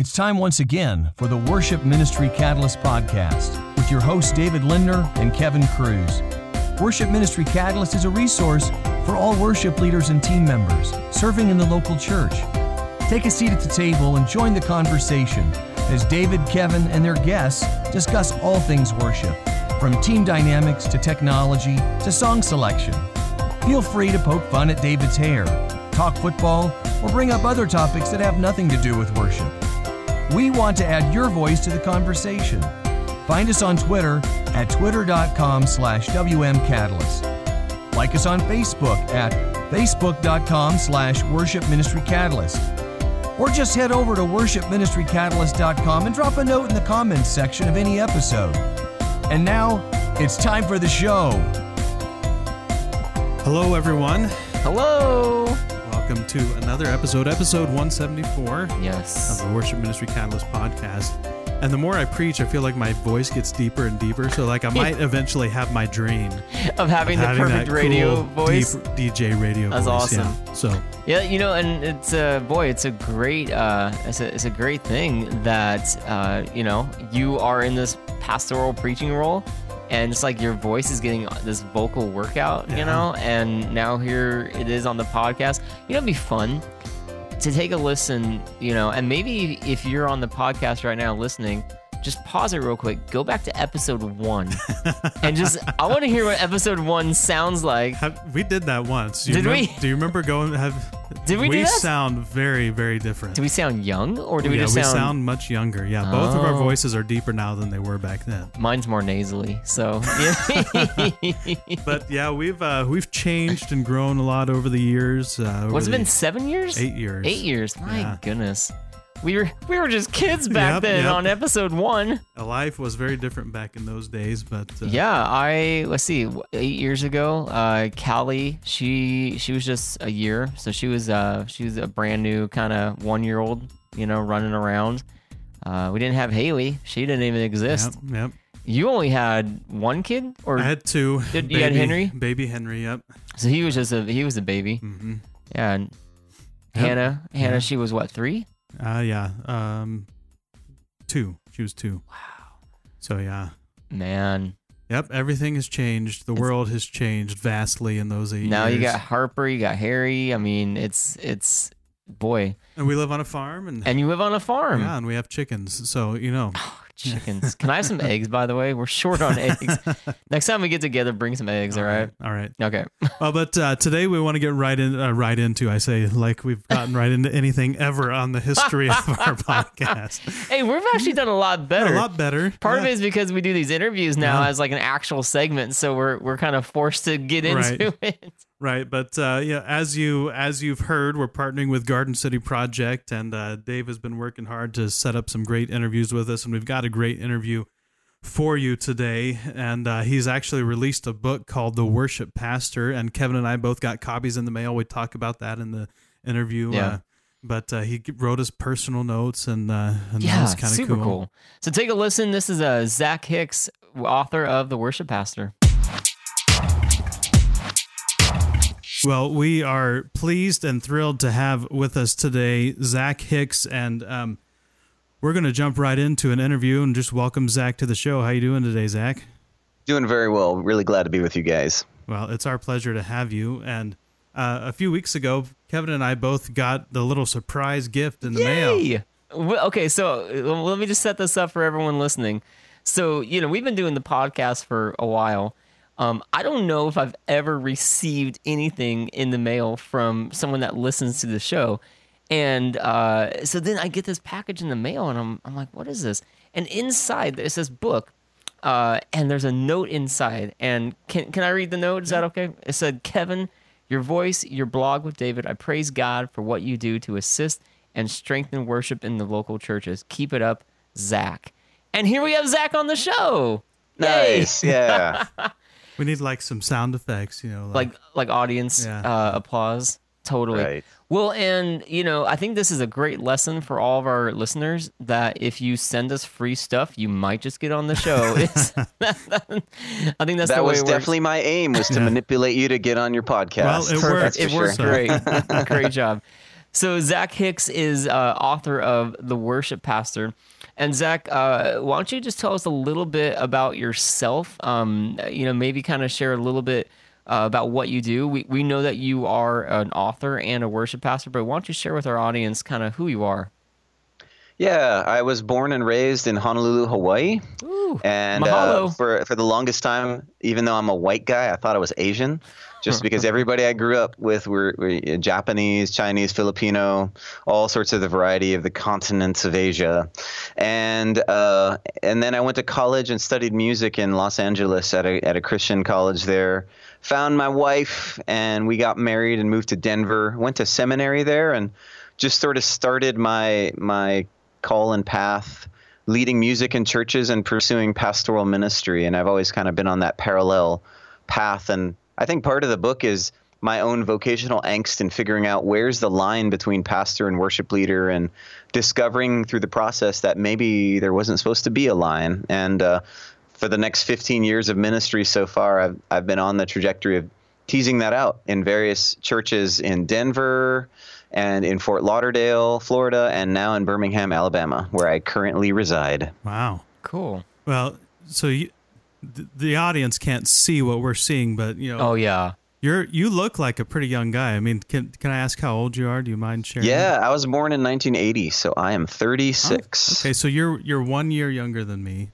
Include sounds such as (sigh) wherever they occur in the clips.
It's time once again for the Worship Ministry Catalyst podcast with your hosts David Lindner and Kevin Cruz. Worship Ministry Catalyst is a resource for all worship leaders and team members serving in the local church. Take a seat at the table and join the conversation as David, Kevin, and their guests discuss all things worship, from team dynamics to technology to song selection. Feel free to poke fun at David's hair, talk football, or bring up other topics that have nothing to do with worship. We want to add your voice to the conversation. Find us on Twitter at twitter.com slash wmcatalyst. Like us on Facebook at facebook.com slash worship ministry catalyst. Or just head over to worshipministrycatalyst.com and drop a note in the comments section of any episode. And now, it's time for the show. Hello, everyone. Hello. Welcome to another episode, episode 174 Yes. of the Worship Ministry Catalyst podcast. And the more I preach, I feel like my voice gets deeper and deeper. So, like, I might eventually have my dream Of having of the having perfect radio cool, voice. deep DJ radio That's voice. awesome. Yeah. So, Yeah, you know, and it's uh boy, it's a great uh it's a, it's a great thing that uh you know, you are in this pastoral preaching role and it's like your voice is getting this vocal workout, Yeah. you know, and now here it is on the podcast. You know, it'd be fun to take a listen, you know, and maybe if you're on the podcast right now listening, just pause it real quick. Go back to episode one, (laughs) and just I want to hear what episode one sounds like. have, we did that once. Do you Did we? Do you remember going? Have Did we do We sound very, very different. Do we sound young, or do we yeah, just we sound? sound much younger. Yeah, both of our Oh. voices are deeper now than they were back then. Mine's more nasally, so yeah. (laughs) But yeah, we've uh, we've changed and grown a lot over the years. Uh, over What's it the- been? Seven years? Eight years. Eight years. My Yeah. goodness. We were we were just kids back Yep, then yep. on episode one. Life was very different back in those days, but uh, Yeah, I let's see, eight years ago, uh, Callie, she she was just a year, so she was uh she was a brand new kind of one year old, you know, running around. Uh, we didn't have Haley; she didn't even exist. Yep, yep. You only had one kid, or I had two. Did- you had Henry? Baby Henry. Yep. so he was just a he was a baby. Mm-hmm. Yeah, and Yep. Hannah, Hannah, Yeah. she was what three? Uh, yeah. Um, two. She was two. Wow, So yeah. man. Yep. Everything has changed. The world has changed vastly in those eight Now years. you got Harper, you got Harry. I mean, it's it's boy, and we live on a farm, and and you live on a farm. yeah, and we have chickens. So you know. Chickens. Can I have some eggs? By the way, we're short on eggs. (laughs) Next time we get together, bring some eggs. All right. All right. Okay. Well, but uh, today we want to get right in, uh, right into. I say like we've gotten right into anything ever on the history of (laughs) our podcast. Hey, we've actually done a lot better. A lot better. Part of it is because we do these interviews now Yeah. as like an actual segment, so we're we're kind of forced to get Right. into (laughs) it. Right, but uh, yeah, as you as you've heard, we're partnering with Garden City Project, and uh, Dave has been working hard to set up some great interviews with us, and we've got a great interview for you today. And uh, he's actually released a book called The Worship Pastor, and Kevin and I both got copies in the mail. We talk about that in the interview. Yeah. Uh, but uh, he wrote us personal notes, and, uh, and that Yeah, was kind of super cool. cool. So take a listen. This is uh, Zac Hicks, author of The Worship Pastor. Well, we are pleased and thrilled to have with us today Zac Hicks, and um, we're going to jump right into an interview and just welcome Zac to the show. How you doing today, Zac? Doing very well. Really glad to be with you guys. Well, it's our pleasure to have you. And uh, a few weeks ago, Kevin and I both got the little surprise gift in the mail. Yay! Well, Okay, so let me just set this up for everyone listening. So, you know, we've been doing the podcast for a while. Um, I don't know if I've ever received anything in the mail from someone that listens to the show. And uh, so then I get this package in the mail, and I'm, I'm like, what is this? And inside, it says book. Uh, and there's a note inside. And can, can I read the note? Is that okay? It said, Kevin, your voice, your blog with David, I praise God for what you do to assist and strengthen worship in the local churches. Keep it up, Zac. And here we have Zac on the show. Yay! Nice. Yeah. (laughs) We need like some sound effects, you know, Like like audience Yeah. uh, applause. Totally. Right. Well, and you know, I think this is a great lesson for all of our listeners that if you send us free stuff, you might just get on the show. (laughs) It's- (laughs) I think that's that the way was it works. definitely my aim was to manipulate you to get on your podcast. Well, it That's worked. for It sure. worked great. (laughs) great job. So Zac Hicks is uh, author of The Worship Pastor. And Zac, uh, why don't you just tell us a little bit about yourself? Um, you know, maybe kind of share a little bit uh, about what you do. We we know that you are an author and a worship pastor, but why don't you share with our audience kind of who you are? Yeah, I was born and raised in Honolulu, Hawaii. Ooh, and uh, for for the longest time, even though I'm a white guy, I thought I was Asian, just because everybody I grew up with were, were Japanese, Chinese, Filipino, all sorts of the variety of the continents of Asia, and uh, and then I went to college and studied music in Los Angeles at a at a Christian college there. Found my wife, and we got married and moved to Denver. Went to seminary there, and just sort of started my my call and path leading music in churches and pursuing pastoral ministry and i've always kind of been on that parallel path and i think part of the book is my own vocational angst in figuring out where's the line between pastor and worship leader and discovering through the process that maybe there wasn't supposed to be a line and uh, for the next 15 years of ministry so far I've, I've been on the trajectory of teasing that out in various churches in denver and in Fort Lauderdale, Florida, and now in Birmingham, Alabama, where I currently reside. Wow. cool. Well, so you, th- the audience can't see what we're seeing, but you know, Oh yeah. you're you look like a pretty young guy. I mean, can can I ask how old you are? Do you mind sharing? Yeah, I was born in 1980, so I am 36. Okay, so you're you're one year younger than me.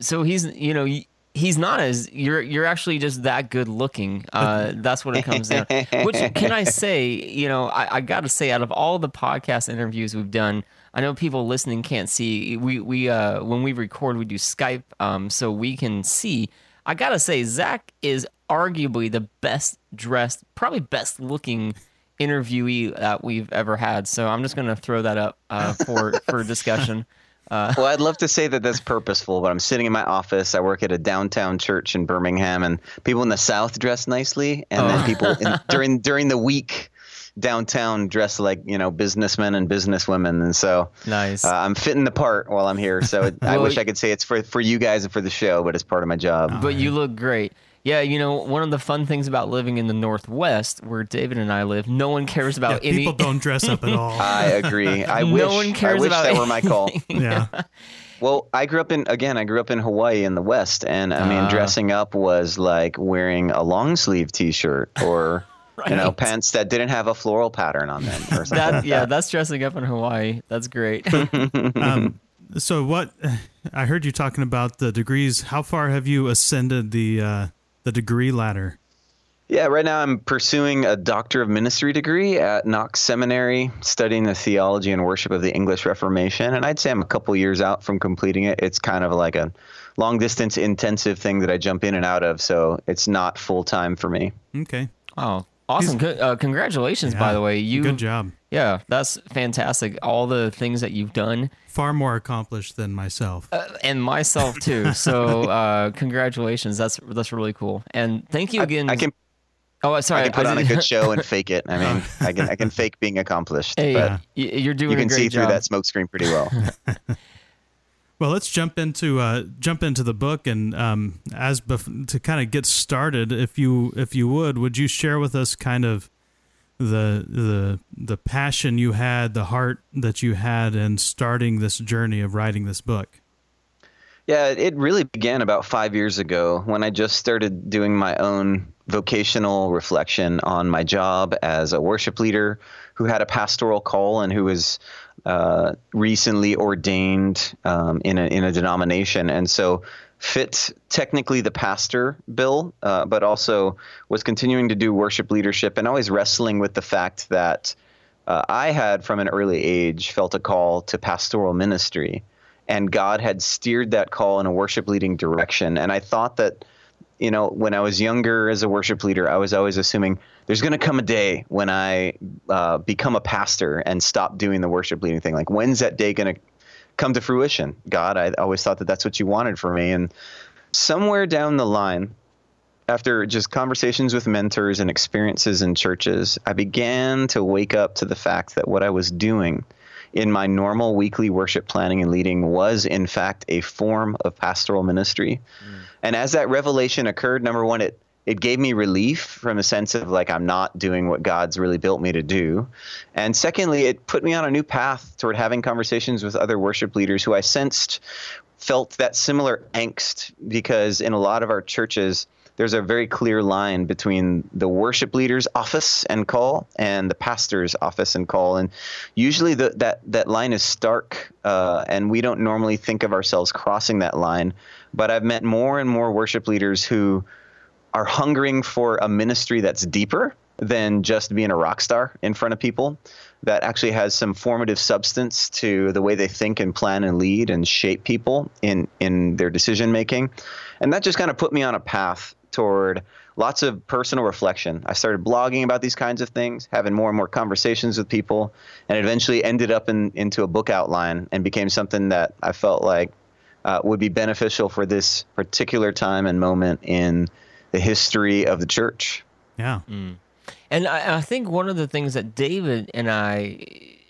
So he's you know he's not as you're you're actually just that good looking. Uh, (laughs) that's what it comes down. Which can I say? You know, I, I got to say, out of all the podcast interviews we've done, I know people listening can't see. We we uh, when we record, we do Skype, um, so we can see. I gotta say, Zac is arguably the best dressed, probably best looking interviewee that we've ever had. So I'm just gonna throw that up uh, for for discussion. (laughs) Well, I'd love to say that that's purposeful, but I'm sitting in my office. I work at a downtown church in Birmingham, and people in the South dress nicely, and then people in, during during the week downtown dressed like you know businessmen and businesswomen, and so Nice. uh, I'm fitting the part while I'm here. So it, (laughs) I wish I could say it's for for you guys and for the show, but it's part of my job. But you look great. Yeah, you know, one of the fun things about living in the Northwest, where David and I live, no one cares Yeah, about any. people don't dress up at all. (laughs) I agree. I No wish. one cares I wish about that were my call. yeah. (laughs) Well, I grew up in again. I grew up in Hawaii in the West, and I mean, Ah. dressing up was like wearing a long sleeve T-shirt or (laughs) you know pants that didn't have a floral pattern on them or (laughs) something. that like yeah, that. that's dressing up in Hawaii. That's great. (laughs) Um, so what? I heard you talking about the degrees. How far have you ascended the uh, the degree ladder? Yeah, right now I'm pursuing a Doctor of Ministry degree at Knox Seminary, studying the theology and worship of the English Reformation. And I'd say I'm a couple years out from completing it. It's kind of like a long distance intensive thing that I jump in and out of, so it's not full time for me. Okay. oh, awesome! Co- uh, congratulations, by the way. You Good job. Yeah, that's fantastic. All the things that you've done, Far more accomplished than myself. uh, and myself too. (laughs) So, uh, congratulations. That's that's really cool. And thank you again. I can oh, sorry. I can put I on a good (laughs) show and fake it. I mean, (laughs) I can I can fake being accomplished, Hey, but y- you're doing you a can great see job. through that smoke screen pretty well. Well, let's jump into uh, jump into the book, and um, as bef- to kind of get started, if you if you would, would you share with us kind of the the the passion you had, the heart that you had in starting this journey of writing this book? Yeah, it really began about five years ago when I just started doing my own vocational reflection on my job as a worship leader who had a pastoral call and who was uh, recently ordained um, in, a, in a denomination. And so fit technically the pastor bill, uh, but also was continuing to do worship leadership and always wrestling with the fact that uh, I had from an early age felt a call to pastoral ministry and God had steered that call in a worship leading direction. And I thought that, you know, when I was younger as a worship leader, I was always assuming there's going to come a day when I uh, become a pastor and stop doing the worship leading thing. Like, when's that day going to come to fruition? God, I always thought that that's what you wanted for me. And somewhere down the line, after just conversations with mentors and experiences in churches, I began to wake up to the fact that what I was doing in my normal weekly worship planning and leading was, in fact, a form of pastoral ministry. Mm. And as that revelation occurred, number one, it it gave me relief from a sense of like I'm not doing what God's really built me to do. And secondly, it put me on a new path toward having conversations with other worship leaders who I sensed felt that similar angst because in a lot of our churches, there's a very clear line between the worship leader's office and call and the pastor's office and call. And usually the, that, that line is stark, uh, and we don't normally think of ourselves crossing that line. But I've met more and more worship leaders who are hungering for a ministry that's deeper than just being a rock star in front of people that actually has some formative substance to the way they think and plan and lead and shape people in in their decision making and that just kind of put me on a path toward lots of personal reflection. I started blogging about these kinds of things, having more and more conversations with people, and eventually ended up in, into a book outline and became something that I felt like uh, would be beneficial for this particular time and moment in the history of the church. Yeah. Mm. And I, I think one of the things that David and I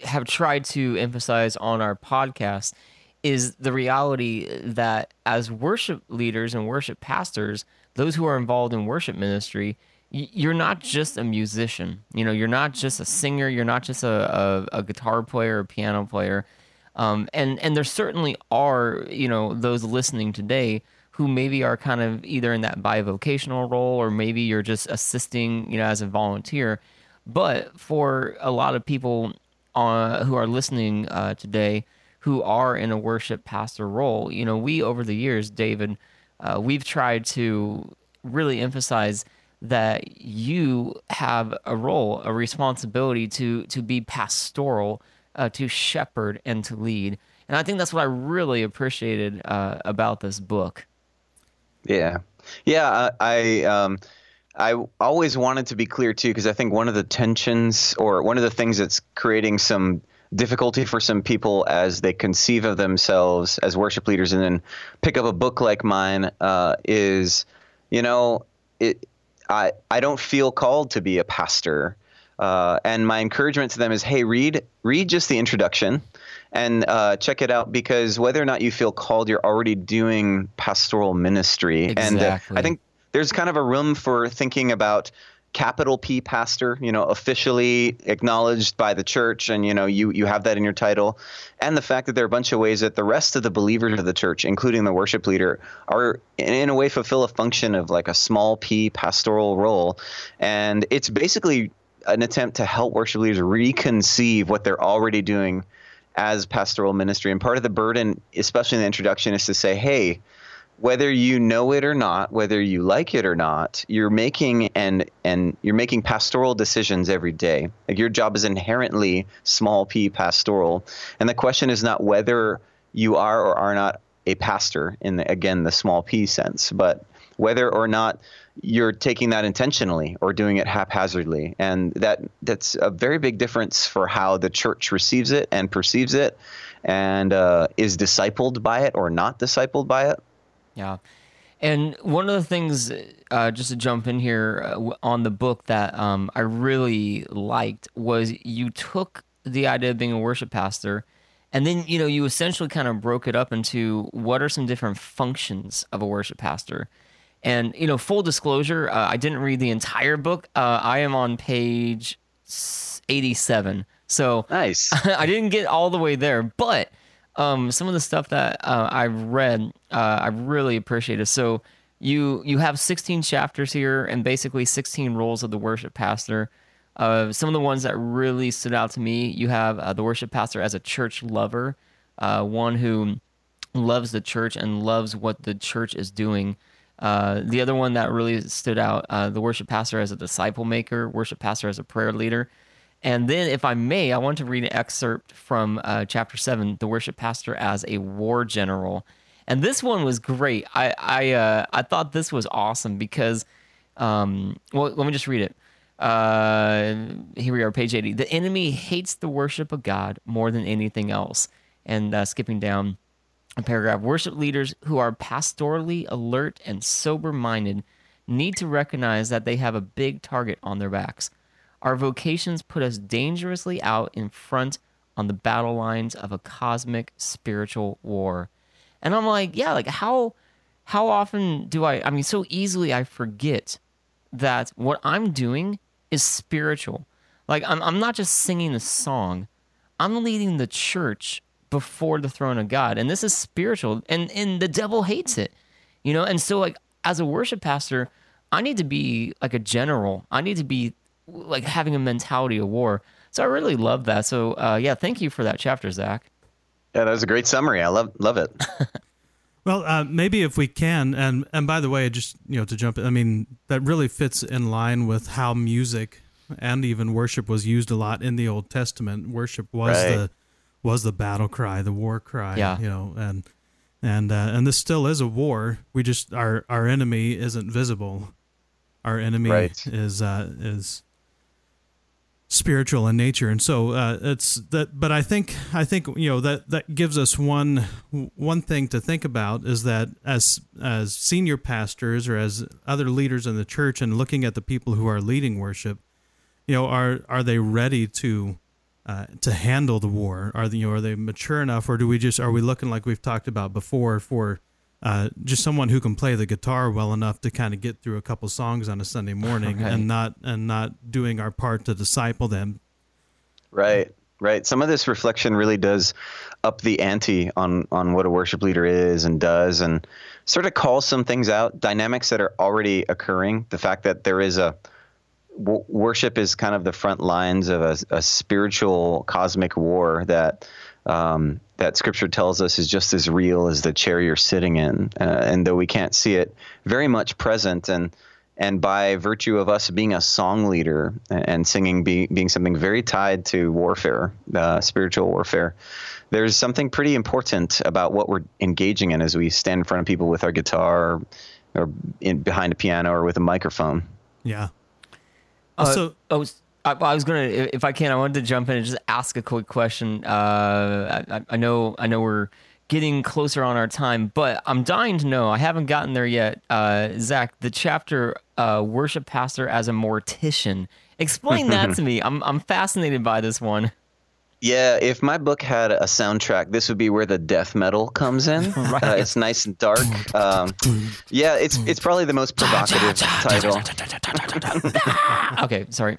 have tried to emphasize on our podcast is the reality that as worship leaders and worship pastors, those who are involved in worship ministry, you're not just a musician. You know, you're not just a singer. You're not just a, a, a guitar player a piano player. Um, and and there certainly are you know those listening today who maybe are kind of either in that bivocational role or maybe you're just assisting you know as a volunteer. But for a lot of people uh, who are listening uh, today who are in a worship pastor role, you know, we over the years, David uh, we've tried to really emphasize that you have a role, a responsibility to to be pastoral, uh, to shepherd, and to lead. And I think that's what I really appreciated uh, about this book. Yeah, yeah. I um, I always wanted to be clear too, because I think one of the tensions or one of the things that's creating some difficulty for some people as they conceive of themselves as worship leaders and then pick up a book like mine uh, is, you know, it, I, I don't feel called to be a pastor. Uh, and my encouragement to them is, hey, read read just the introduction and uh, check it out because whether or not you feel called, you're already doing pastoral ministry. Exactly. And uh, I think there's kind of a room for thinking about capital P pastor, you know, officially acknowledged by the church, and you know, you you have that in your title, and the fact that there are a bunch of ways that the rest of the believers of the church, including the worship leader, are in a way fulfill a function of like a small P pastoral role, and it's basically an attempt to help worship leaders reconceive what they're already doing as pastoral ministry. And part of the burden, especially in the introduction, is to say, hey whether you know it or not, whether you like it or not, you're making and and you're making pastoral decisions every day. Like your job is inherently small p pastoral, and the question is not whether you are or are not a pastor in the, again the small p sense, but whether or not you're taking that intentionally or doing it haphazardly. And that that's a very big difference for how the church receives it and perceives it and uh, is discipled by it or not discipled by it yeah. And one of the things, uh, just to jump in here uh, on the book that um, I really liked was you took the idea of being a worship pastor, and then you know you essentially kind of broke it up into what are some different functions of a worship pastor. And you know, full disclosure, uh, I didn't read the entire book. Uh, I am on page eighty-seven, so nice. (laughs) I didn't get all the way there, but um, some of the stuff that uh, I've read, uh, I really appreciate it. So you you have 16 chapters here, and basically 16 roles of the worship pastor. Uh, some of the ones that really stood out to me, you have uh, the worship pastor as a church lover, uh, one who loves the church and loves what the church is doing. Uh, the other one that really stood out, the worship pastor as a disciple maker, worship pastor as a prayer leader. And then, if I may, I want to read an excerpt from uh, chapter seven, the worship pastor as a war general. And this one was great. I I uh, I thought this was awesome because, um, well, let me just read it. Uh, here we are, page eighty. The enemy hates the worship of God more than anything else. And uh, skipping down a paragraph, worship leaders who are pastorally alert and sober minded need to recognize that they have a big target on their backs. Our vocations put us dangerously out in front on the battle lines of a cosmic spiritual war. And I'm like, yeah, like how how often do I I mean so easily I forget that what I'm doing is spiritual. Like I'm I'm not just singing a song. I'm leading the church before the throne of God. And this is spiritual. And and the devil hates it. You know, and so like as a worship pastor, I need to be like a general. I need to be like having a mentality of war. So I really love that. So uh, yeah, thank you for that chapter, Zac. Yeah, that was a great summary. I love love it. (laughs) Well, uh, maybe if we can, and and by the way, just you know to jump, I mean that really fits in line with how music and even worship was used a lot in the Old Testament. Worship was Right. the was the battle cry, the war cry. Yeah. you know, and and uh, and this still is a war. We just our our enemy isn't visible. Our enemy Right. is uh, is spiritual in nature. And so uh, it's that but i think i think you know that that gives us one one thing to think about is that as as senior pastors or as other leaders in the church and looking at the people who are leading worship you know are are they ready to uh, to handle the war? Are they, you know are they mature enough or do we just are we looking like we've talked about before for uh, just someone who can play the guitar well enough to kind of get through a couple songs on a Sunday morning Right. and not and not doing our part to disciple them Right, right. Some of this reflection really does up the ante on on what a worship leader is and does, and sort of calls some things out, dynamics that are already occurring. The fact that there is a w- worship is kind of the front lines of a, a spiritual cosmic war that. Um, that scripture tells us is just as real as the chair you're sitting in, uh, and though we can't see it, very much present. And and by virtue of us being a song leader and singing be, being something very tied to warfare, uh, spiritual warfare, there's something pretty important about what we're engaging in as we stand in front of people with our guitar or in, behind a piano or with a microphone. yeah Uh, also oh, s- I, I was gonna, if if I can, I wanted to jump in and just ask a quick question. Uh, I, I- I know, I know we're getting closer on our time, but I'm dying to know. I haven't gotten there yet. Uh, Zac, the chapter uh, "Worship Pastor as a Mortician." Explain (laughs) that to me. I'm I'm fascinated by this one. Yeah, if my book had a soundtrack, this would be where the death metal comes in. (laughs) Right. Uh, it's nice and dark. Um, yeah, it's it's probably the most (laughs) provocative title. Okay, sorry.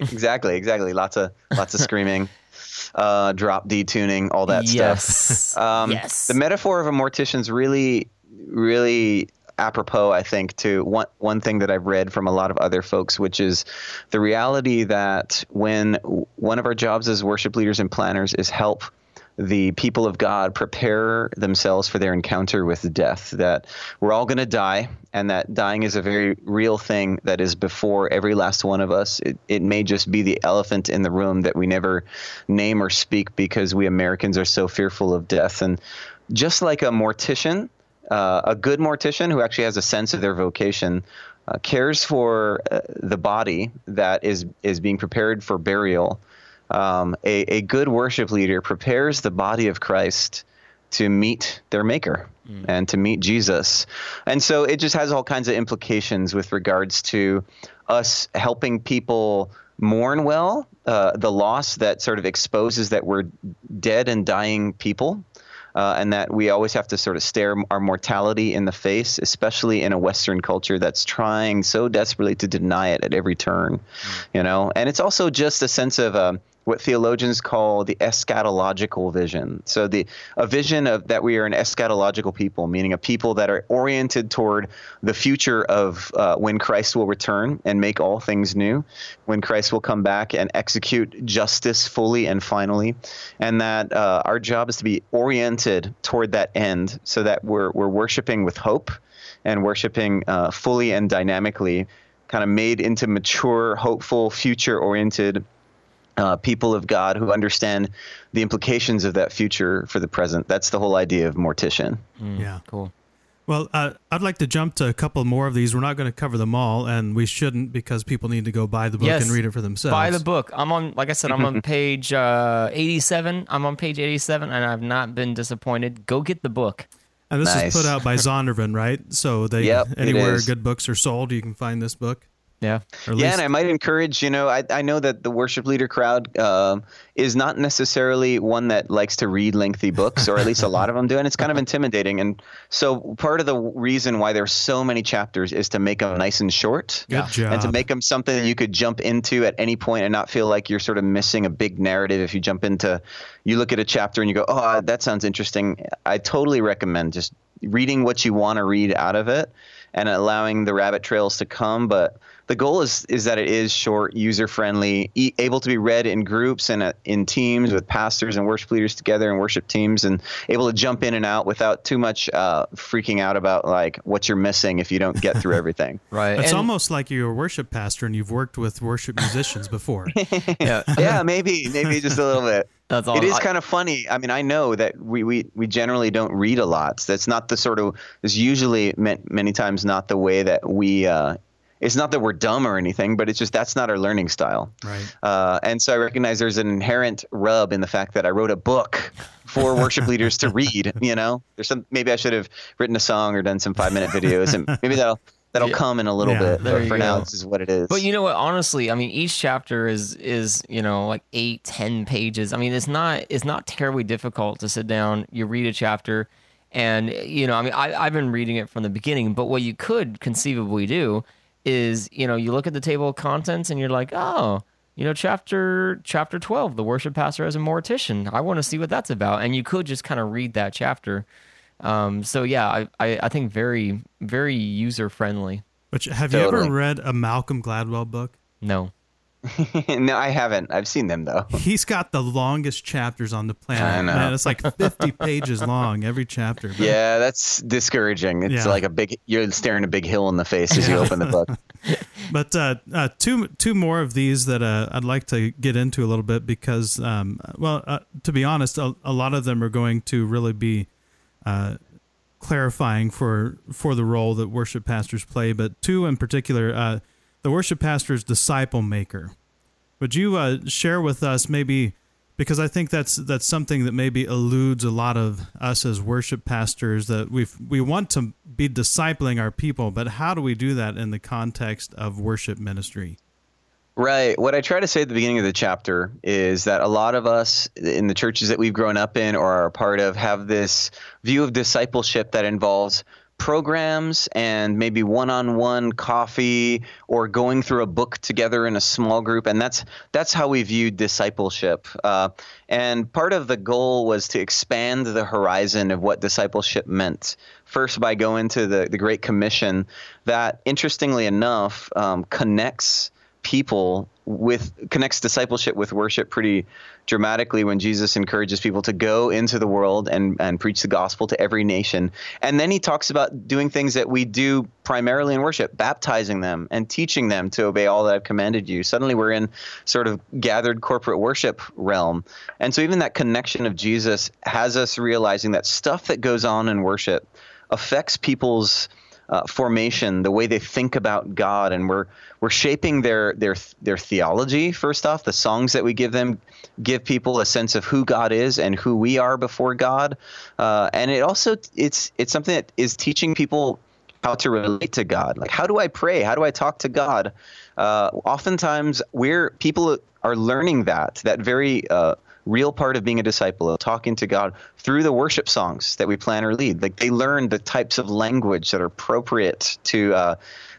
Exactly, exactly. Lots of lots of screaming, (laughs) uh, drop D tuning, all that stuff. yes. Um, yes. The metaphor of a mortician's really, really apropos, I think, to one one thing that I've read from a lot of other folks, which is the reality that when one of our jobs as worship leaders and planners is help the people of God prepare themselves for their encounter with death. That we're all going to die, and that dying is a very real thing that is before every last one of us. It, it may just be the elephant in the room that we never name or speak because we Americans are so fearful of death. And just like a mortician, uh, a good mortician who actually has a sense of their vocation. Uh, cares for uh, the body that is is being prepared for burial um, a, a good worship leader prepares the body of Christ to meet their maker and to meet Jesus. And so it just has all kinds of implications with regards to us helping people mourn well uh, the loss that sort of exposes that we're dead and dying people. Uh, and that we always have to sort of stare our mortality in the face, especially in a Western culture that's trying so desperately to deny it at every turn, you know. And it's also just a sense of um, what theologians call the eschatological vision. So the a vision of that we are an eschatological people, meaning a people that are oriented toward the future of uh, when Christ will return and make all things new, when Christ will come back and execute justice fully and finally, and that uh, our job is to be oriented toward that end, so that we're we're worshiping with hope and worshiping uh, fully and dynamically, kind of made into mature, hopeful, future-oriented uh, people of God who understand the implications of that future for the present. That's the whole idea of mortician. yeah cool. Well, uh, I'd like to jump to a couple more of these. We're not going to cover them all, and we shouldn't because people need to go buy the book Yes. and read it for themselves. Buy the book. I'm on, like I said, I'm on (laughs) page uh, 87. I'm on page 87, and I've not been disappointed. Go get the book. And this Nice. is put out by (laughs) Zondervan, right? So they Yep, anywhere good books are sold, you can find this book. Yeah. Yeah, least- and I might encourage, you know, I, I know that the worship leader crowd um, is not necessarily one that likes to read lengthy books, or at least a lot of them do, and it's kind of (laughs) intimidating. And so part of the reason why there's so many chapters is to make them nice and short. Good job. And to make them something that you could jump into at any point and not feel like you're sort of missing a big narrative if you jump into, you look at a chapter and you go, oh, that sounds interesting. I totally recommend just reading what you want to read out of it and allowing the rabbit trails to come. But the goal is is that it is short, user friendly, e- able to be read in groups and uh, in teams with pastors and worship leaders together and worship teams, and able to jump in and out without too much uh, freaking out about like what you're missing if you don't get through (laughs) everything. Right. It's And- almost like you're a worship pastor and you've worked with worship musicians before. (laughs) yeah. yeah, maybe, maybe just a little bit. (laughs) That's all. It is I- kind of funny. I mean, I know that we, we, we generally don't read a lot. That's not the sort of. It's usually meant many times not the way that we. Uh, it's not that we're dumb or anything, but it's just that's not our learning style. Right. Uh, and so I recognize there's an inherent rub in the fact that I wrote a book for worship (laughs) leaders to read. You know, there's some. Maybe I should have written a song or done some five minute videos, and maybe that'll (laughs) that'll Yeah. come in a little Yeah, bit. But for now, this is what it is. But you know what? Honestly, I mean, each chapter is is you know like eight, ten pages. I mean, it's not it's not terribly difficult to sit down. You read a chapter, and you know, I mean, I, I've been reading it from the beginning. But what you could conceivably do is, you know, you look at the table of contents and you're like, oh, you know, chapter chapter twelve, the worship pastor as a mortician. I want to see what that's about, and you could just kind of read that chapter. Um, so yeah, I, I I think very very user friendly. Which have you ever read a Malcolm Gladwell book? No. (laughs) no, I haven't. I've seen them though. He's got the longest chapters on the planet. I know. Man, it's like (laughs) 50 pages long every chapter. But Yeah, that's discouraging. It's Yeah. like a big you're staring a big hill in the face as you open the book. (laughs) But uh, uh, two two more of these that uh, I'd like to get into a little bit because, um, well, uh, to be honest, a, a lot of them are going to really be uh, clarifying for for the role that worship pastors play. But two in particular, uh, the worship pastor's disciple maker. Would you uh, share with us maybe because I think that's that's something that maybe eludes a lot of us as worship pastors that we we want to be discipling our people, but how do we do that in the context of worship ministry? Right. What I try to say at the beginning of the chapter is that a lot of us in the churches that we've grown up in or are a part of have this view of discipleship that involves programs and maybe one-on-one coffee or going through a book together in a small group. And that's that's how we viewed discipleship. Uh, and part of the goal was to expand the horizon of what discipleship meant. First by going to the, the great commission that interestingly enough um, connects people with connects discipleship with worship pretty dramatically when Jesus encourages people to go into the world and, and preach the gospel to every nation. And then he talks about doing things that we do primarily in worship, baptizing them and teaching them to obey all that I've commanded you. Suddenly we're in sort of gathered corporate worship realm. And so even that connection of Jesus has us realizing that stuff that goes on in worship affects people's uh, formation, the way they think about God, and we're we're shaping their their their theology. First off, the songs that we give them give people a sense of who God is and who we are before God, uh, and it also it's it's something that is teaching people how to relate to God. Like, how do I pray? How do I talk to God? Uh, oftentimes, we're people are learning that that very uh, real part of being a disciple of talking to God through the worship songs that we plan or lead. Like they learn the types of language that are appropriate to uh,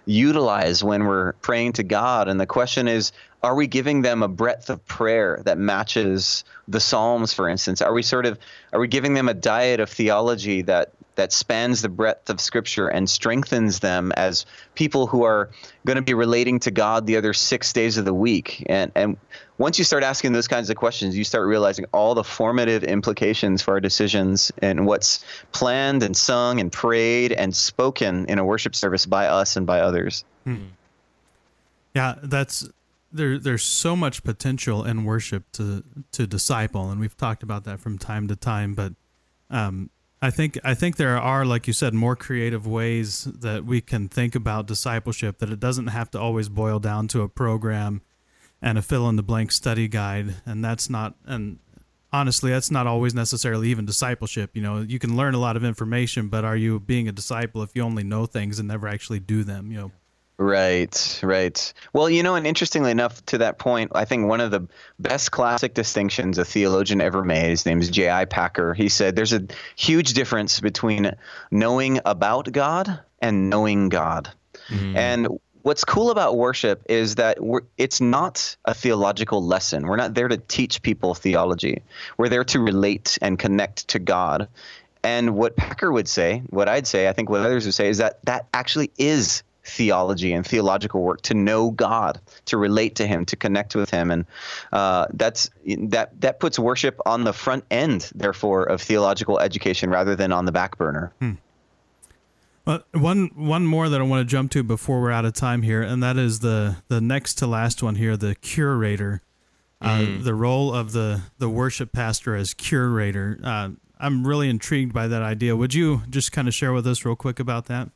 utilize when we're praying to God. And the question is, are we giving them a breadth of prayer that matches the Psalms, for instance? Are we sort of are we giving them a diet of theology that that spans the breadth of Scripture and strengthens them as people who are going to be relating to God the other six days of the week? And and once you start asking those kinds of questions, you start realizing all the formative implications for our decisions and what's planned and sung and prayed and spoken in a worship service by us and by others. Yeah, that's there. There's so much potential in worship to to disciple, and we've talked about that from time to time. But um, I think I think there are, like you said, more creative ways that we can think about discipleship. That it doesn't have to always boil down to a program and a fill in the blank study guide, and that's not and honestly that's not always necessarily even discipleship you know you can learn a lot of information but are you being a disciple if you only know things and never actually do them you know Right, right. Well, you know, and interestingly enough, to that point, I think one of the best classic distinctions a theologian ever made, his name is J.I. Packer, he said there's a huge difference between knowing about God and knowing God. Mm. And what's cool about worship is that it's not a theological lesson. We're not there to teach people theology. We're there to relate and connect to God. And what Packer would say, what I'd say, I think what others would say, is that that actually is theology and theological work to know God, to relate to Him, to connect with Him, and uh, that's that that puts worship on the front end, therefore, of theological education rather than on the back burner. Hmm. Well, one one more that I want to jump to before we're out of time here, and that is the the next to last one here, the curator, uh, mm. the role of the the worship pastor as curator. Uh, I'm really intrigued by that idea. Would you just kind of share with us real quick about that?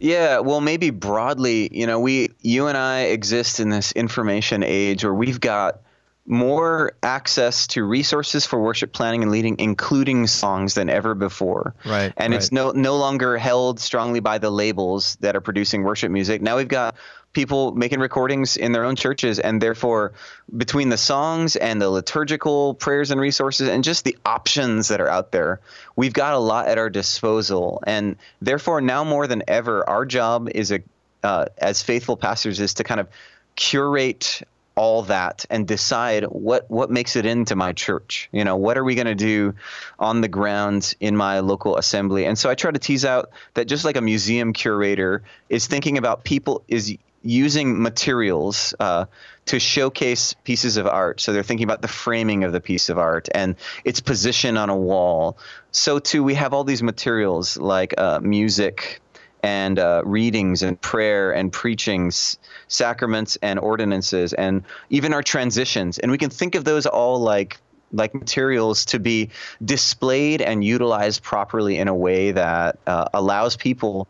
Yeah, well, maybe broadly, you know, we, you and I exist in this information age where we've got more access to resources for worship planning and leading, including songs, than ever before. Right. And right. it's no no longer held strongly by the labels that are producing worship music. Now we've got people making recordings in their own churches and therefore between the songs and the liturgical prayers and resources and just the options that are out there we've got a lot at our disposal. And therefore now more than ever our job is a uh, as faithful pastors is to kind of curate all that and decide what what makes it into my church. You know what are we going to do on the ground in my local assembly? And so i try to tease out that just like a museum curator is thinking about people is using materials uh, to showcase pieces of art. So they're thinking about the framing of the piece of art and its position on a wall. So too, we have all these materials like uh, music and uh, readings and prayer and preachings, sacraments and ordinances, and even our transitions. And we can think of those all like like materials to be displayed and utilized properly in a way that uh, allows people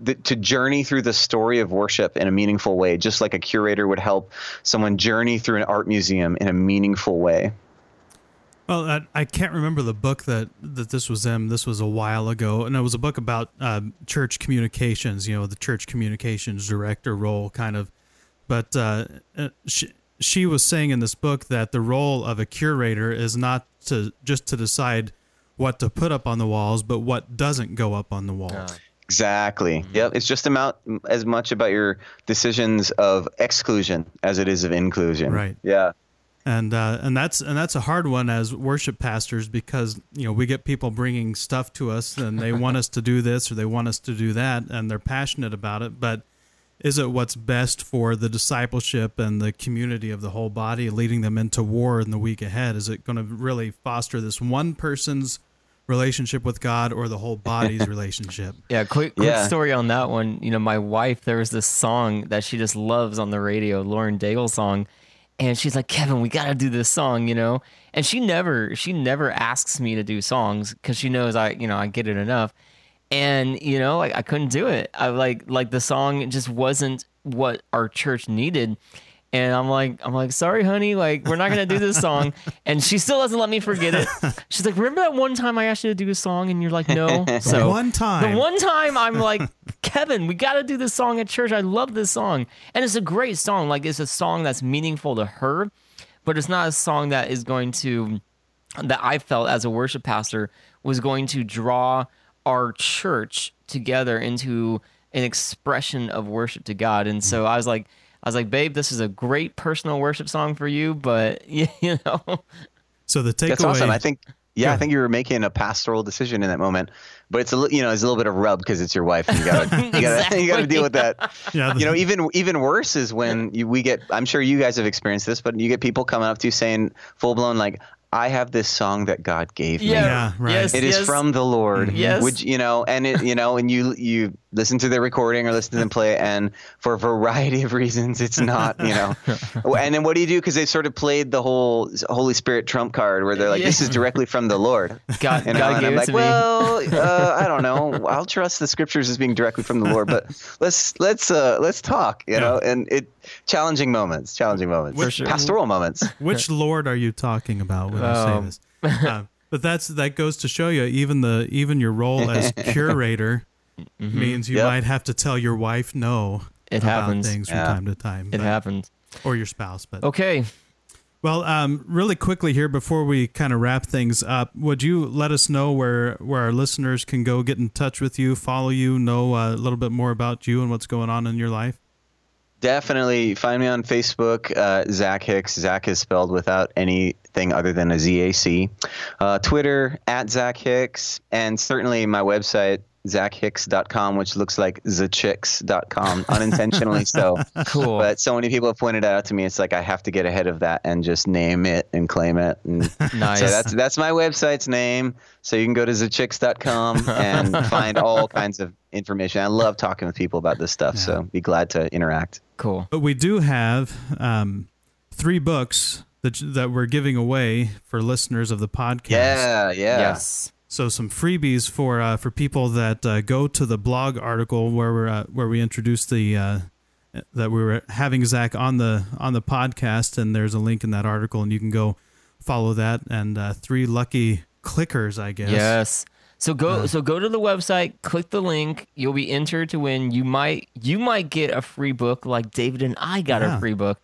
the, to journey through the story of worship in a meaningful way, just like a curator would help someone journey through an art museum in a meaningful way. Well, I, I, can't remember the book that, that this was in. This was a while ago, and it was a book about uh, church communications. You know, the church communications director role, kind of. But uh, uh, she she was saying in this book that the role of a curator is not to just to decide what to put up on the walls, but what doesn't go up on the walls. Exactly. Mm-hmm. Yep. It's just about as much about your decisions of exclusion as it is of inclusion. Right. Yeah. And uh, and that's and that's a hard one as worship pastors because you know we get people bringing stuff to us and they want us to do this or they want us to do that and they're passionate about it but is it what's best for the discipleship and the community of the whole body leading them into war in the week ahead is it going to really foster this one person's relationship with God or the whole body's (laughs) relationship. Yeah, quick quick yeah. story on that one. You know, my wife, there was this song that she just loves on the radio, Lauren Daigle song. And she's like, Kevin, we gotta do this song, you know. And she never, she never asks me to do songs because she knows I, you know, I get it enough. And you know, like I couldn't do it. I like, like the song just wasn't what our church needed. And I'm like, I'm like, sorry, honey, like we're not gonna do this song. (laughs) And she still doesn't let me forget it. She's like, remember that one time I asked you to do a song, and you're like, no. (laughs) So one time, the one time I'm like, Kevin, we got to do this song at church. I love this song, and it's a great song. Like it's a song that's meaningful to her, but it's not a song that is going to that I felt as a worship pastor was going to draw our church together into an expression of worship to God. And so mm-hmm. I was like I was like, babe, this is a great personal worship song for you, but (laughs) you know. So the takeaway. That's awesome. I think. Yeah, I think you were making a pastoral decision in that moment, but it's a you know it's a little bit of rub because it's your wife and you got to (laughs) you got to you got to deal with that. (laughs) Yeah, the, you know, even even worse is when you, we get. I'm sure you guys have experienced this, but you get people coming up to you saying full blown like, I have this song that God gave me. Yeah, right. Yes, it is yes. from the Lord. Yes. Which you know, and it you know, and you you listen to the recording or listen to them play it, and for a variety of reasons, it's not, you know. (laughs) and then what do you do? Because they sort of played the whole Holy Spirit trump card, where they're like, "This is directly from the Lord." God, you know? God and I'm like, me. "Well, uh, I don't know. I'll trust the scriptures as being directly from the Lord, but let's let's uh, let's talk." You yeah. know, and it challenging moments, challenging moments, which, sure. pastoral moments. (laughs) Which Lord are you talking about when um, you say um, this? Uh, but that's that goes to show you even the even your role as (laughs) curator mm-hmm. means you yep. might have to tell your wife no. It about happens. things from Yeah. time to time, It but- happens. or your spouse. But Okay. well, um, really quickly here before we kind of wrap things up, would you let us know where where our listeners can go get in touch with you, follow you, know uh, a little bit more about you and what's going on in your life? Definitely find me on Facebook, uh, Zac Hicks. Zac is spelled without anything other than a Z-A-C. Uh, Twitter, at Zac Hicks. And certainly my website, zachicks.com, which looks like thechicks.com, (laughs) unintentionally so. Cool. But so many people have pointed out to me, it's like I have to get ahead of that and just name it and claim it. And (laughs) Nice. So that's that's my website's name. So you can go to thechicks.com and (laughs) find all kinds of information. I love talking with people about this stuff, so be glad to interact. cool. But we do have um, three books that that we're giving away for listeners of the podcast. Yeah, yeah. Yes. So some freebies for uh, for people that uh, go to the blog article where we're uh, where we introduced the uh, that we were having Zac on the on the podcast, and there's a link in that article, and you can go follow that. And uh, three lucky clickers, I guess. Yes. So go so go to the website, click the link, you'll be entered to win. You might you might get a free book like David and I got Yeah. a free book.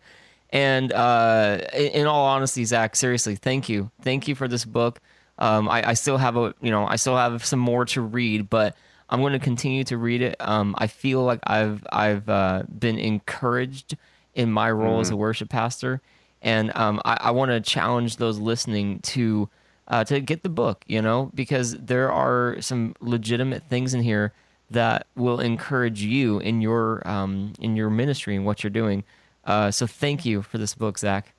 And uh, in all honesty, Zac, seriously, thank you, thank you for this book. Um, I, I still have a you know I still have some more to read, but I'm going to continue to read it. Um, I feel like I've I've uh, been encouraged in my role as a worship pastor, and um, I, I want to challenge those listening to uh, to get the book. You know, because there are some legitimate things in here that will encourage you in your um, in your ministry and what you're doing. Uh, so thank you for this book, Zac.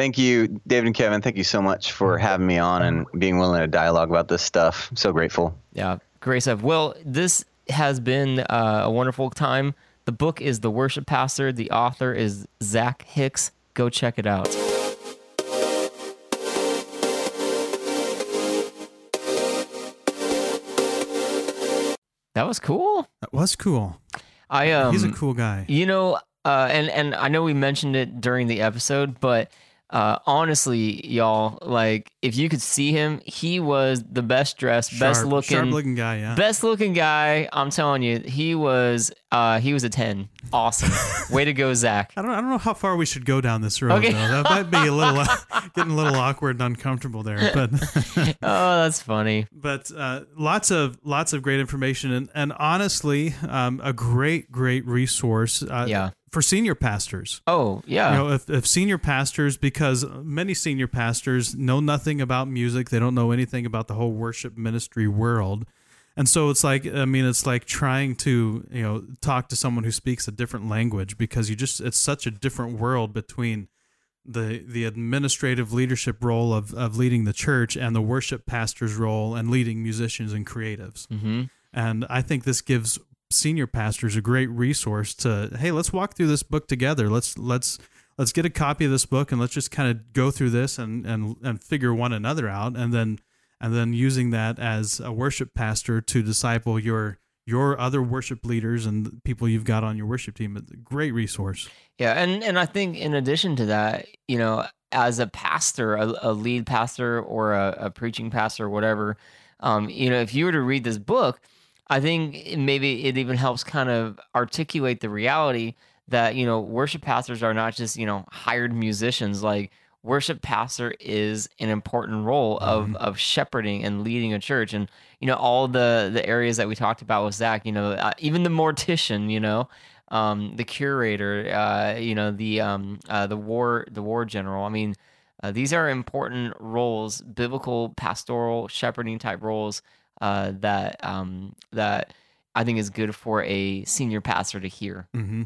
Thank you, David and Kevin. Thank you so much for having me on and being willing to dialogue about this stuff. I'm so grateful. Yeah, great stuff. Well, this has been uh, a wonderful time. The book is The Worship Pastor. The author is Zac Hicks. Go check it out. That was cool. That was cool. I um, He's a cool guy. You know, uh, and and I know we mentioned it during the episode, but uh, honestly, y'all, like if you could see him, he was the best dressed, best looking, sharp-looking guy, yeah. best looking guy. I'm telling you, he was uh, he was a ten. Awesome, (laughs) way to go, Zac. I don't, I don't know how far we should go down this road. Okay. Though. That might be a little (laughs) getting a little awkward and uncomfortable there. But (laughs) Oh, that's funny. but uh, lots of lots of great information and and honestly, um, a great great resource. Uh, Yeah. For senior pastors, Oh yeah, you know, if, if senior pastors, because many senior pastors know nothing about music, they don't know anything about the whole worship ministry world. And so it's like, I mean, it's like trying to, you know, talk to someone who speaks a different language because you just, it's such a different world between the the administrative leadership role of, of leading the church and the worship pastor's role and leading musicians and creatives. hmm And I think this gives senior pastors a great resource to hey, let's walk through this book together. Let's let's let's get a copy of this book and let's just kind of go through this and and and figure one another out and then and then using that as a worship pastor to disciple your your other worship leaders and people you've got on your worship team. It's a great resource. Yeah, and and I think in addition to that, you know, as a pastor, a, a lead pastor or a, a preaching pastor or whatever, um, you know, if you were to read this book, I think maybe it even helps kind of articulate the reality that you know worship pastors are not just you know hired musicians. Like worship pastor is an important role of of shepherding and leading a church, and you know all the the areas that we talked about with Zac. You know, uh, even the mortician. You know um, the curator, uh, you know, the um, uh, the war the war general. I mean, uh, these are important roles, biblical, pastoral, shepherding type roles uh, that um, that I think is good for a senior pastor to hear. hmm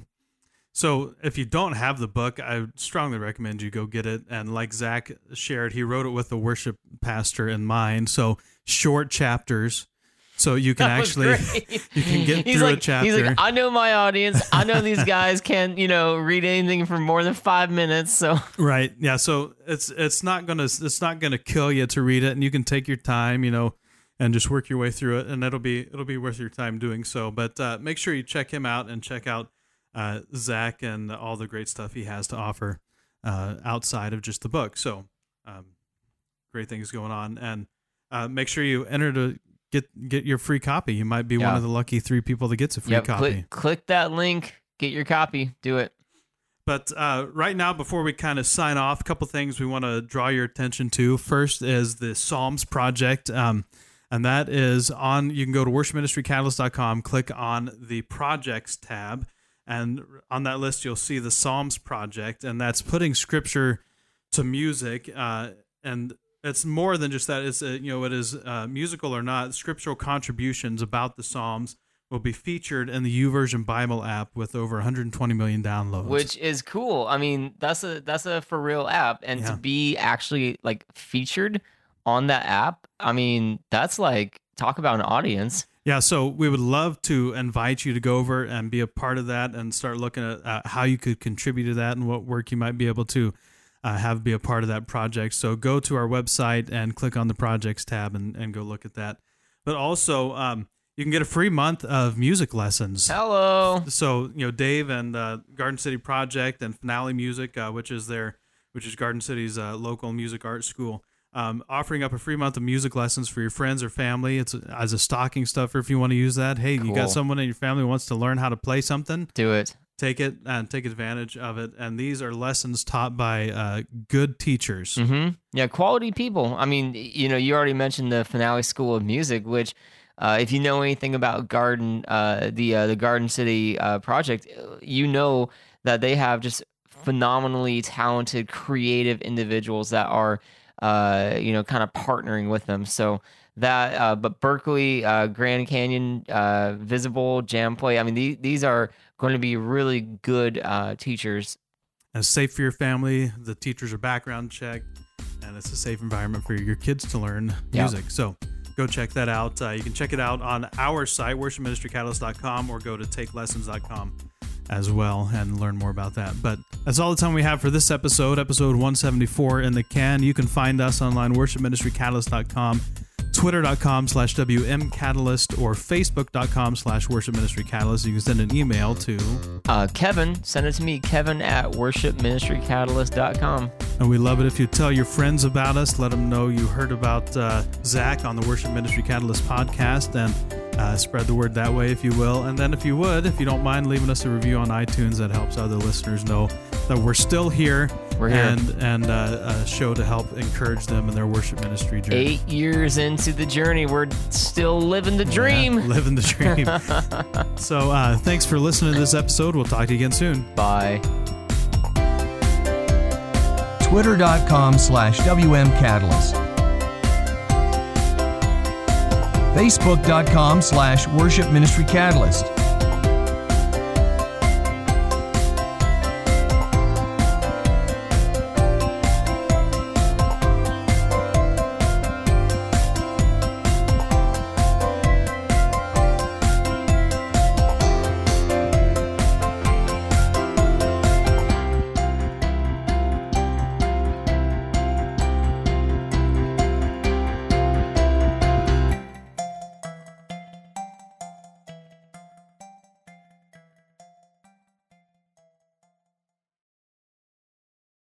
So if you don't have the book, I strongly recommend you go get it. And like Zac shared, he wrote it with the worship pastor in mind. So short chapters, so you can (laughs) actually great. (laughs) you can get he's through like, a chapter. He's like, I know my audience. I know these (laughs) guys can't, you know, read anything for more than five minutes. So Right. Yeah. So it's it's not gonna it's not gonna kill you to read it, and you can take your time, you know, and just work your way through it, and it'll be it'll be worth your time doing so. But uh, make sure you check him out and check out uh, Zac and all the great stuff he has to offer uh, outside of just the book. So um, great things going on, and uh, make sure you enter to get get your free copy. You might be one of the lucky three people that gets a free Yep, copy. click click that link, get your copy. Do it. But uh, right now, before we kind of sign off, a couple things we want to draw your attention to. First is the Psalms Project. Um, and that is on, you can go to worshipministrycatalyst.com, click on the projects tab. And on that list, you'll see the Psalms Project. And that's putting scripture to music. Uh, and it's more than just that. It's, uh, you know, it is uh, musical or not, scriptural contributions about the Psalms will be featured in the YouVersion Bible app with over 120 million downloads. Which is cool. I mean, that's a that's a for real app, and Yeah. to be actually like featured on that app, I mean, that's like talk about an audience. Yeah, so we would love to invite you to go over and be a part of that and start looking at uh, how you could contribute to that and what work you might be able to uh, have be a part of that project. So go to our website and click on the projects tab and, and go look at that. But also, um, you can get a free month of music lessons. Hello. So you know, Dave and uh, Garden City Project and Finale Music, uh, which is their, which is Garden City's uh, local music art school, um, offering up a free month of music lessons for your friends or family. It's as a stocking stuffer if you want to use that. Hey, you got someone in your family who wants to learn how to play something, Do it. take it and take advantage of it. And these are lessons taught by uh, good teachers. hmm Yeah, quality people. I mean, you know, you already mentioned the Finale School of Music, which, uh, if you know anything about Garden, uh, the uh, the Garden City uh, project, you know that they have just phenomenally talented, creative individuals that are, uh, you know, kind of partnering with them. So that, uh, but Berkeley, uh, Grand Canyon, uh, Visible, Jam Play. I mean, these these are going to be really good uh, teachers And it's safe for your family. The teachers are background checked, and it's a safe environment for your kids to learn Yeah. music. So go check that out. Uh, you can check it out on our site, worshipministrycatalyst.com, or go to takelessons.com as well and learn more about that. But that's all the time we have for this episode, episode 174 in the can. You can find us online, worshipministrycatalyst.com. Twitter.com slash WMCatalyst or Facebook.com slash Worship Ministry Catalyst. You can send an email to Uh, Kevin, send it to me, Kevin at worshipministrycatalyst.com. And we love it if you tell your friends about us. Let them know you heard about uh, Zac on the Worship Ministry Catalyst podcast and uh, spread the word that way, if you will. And then, if you would, if you don't mind leaving us a review on iTunes, that helps other listeners know that we're still here. We're here. And, and uh, a show to help encourage them in their worship ministry journey. Eight years into the journey, we're still living the dream. Yeah, (laughs) living the dream. (laughs) so, uh, thanks for listening to this episode. We'll talk to you again soon. Bye. Twitter.com slash WMCatalyst. Facebook.com slash Worship Ministry Catalyst.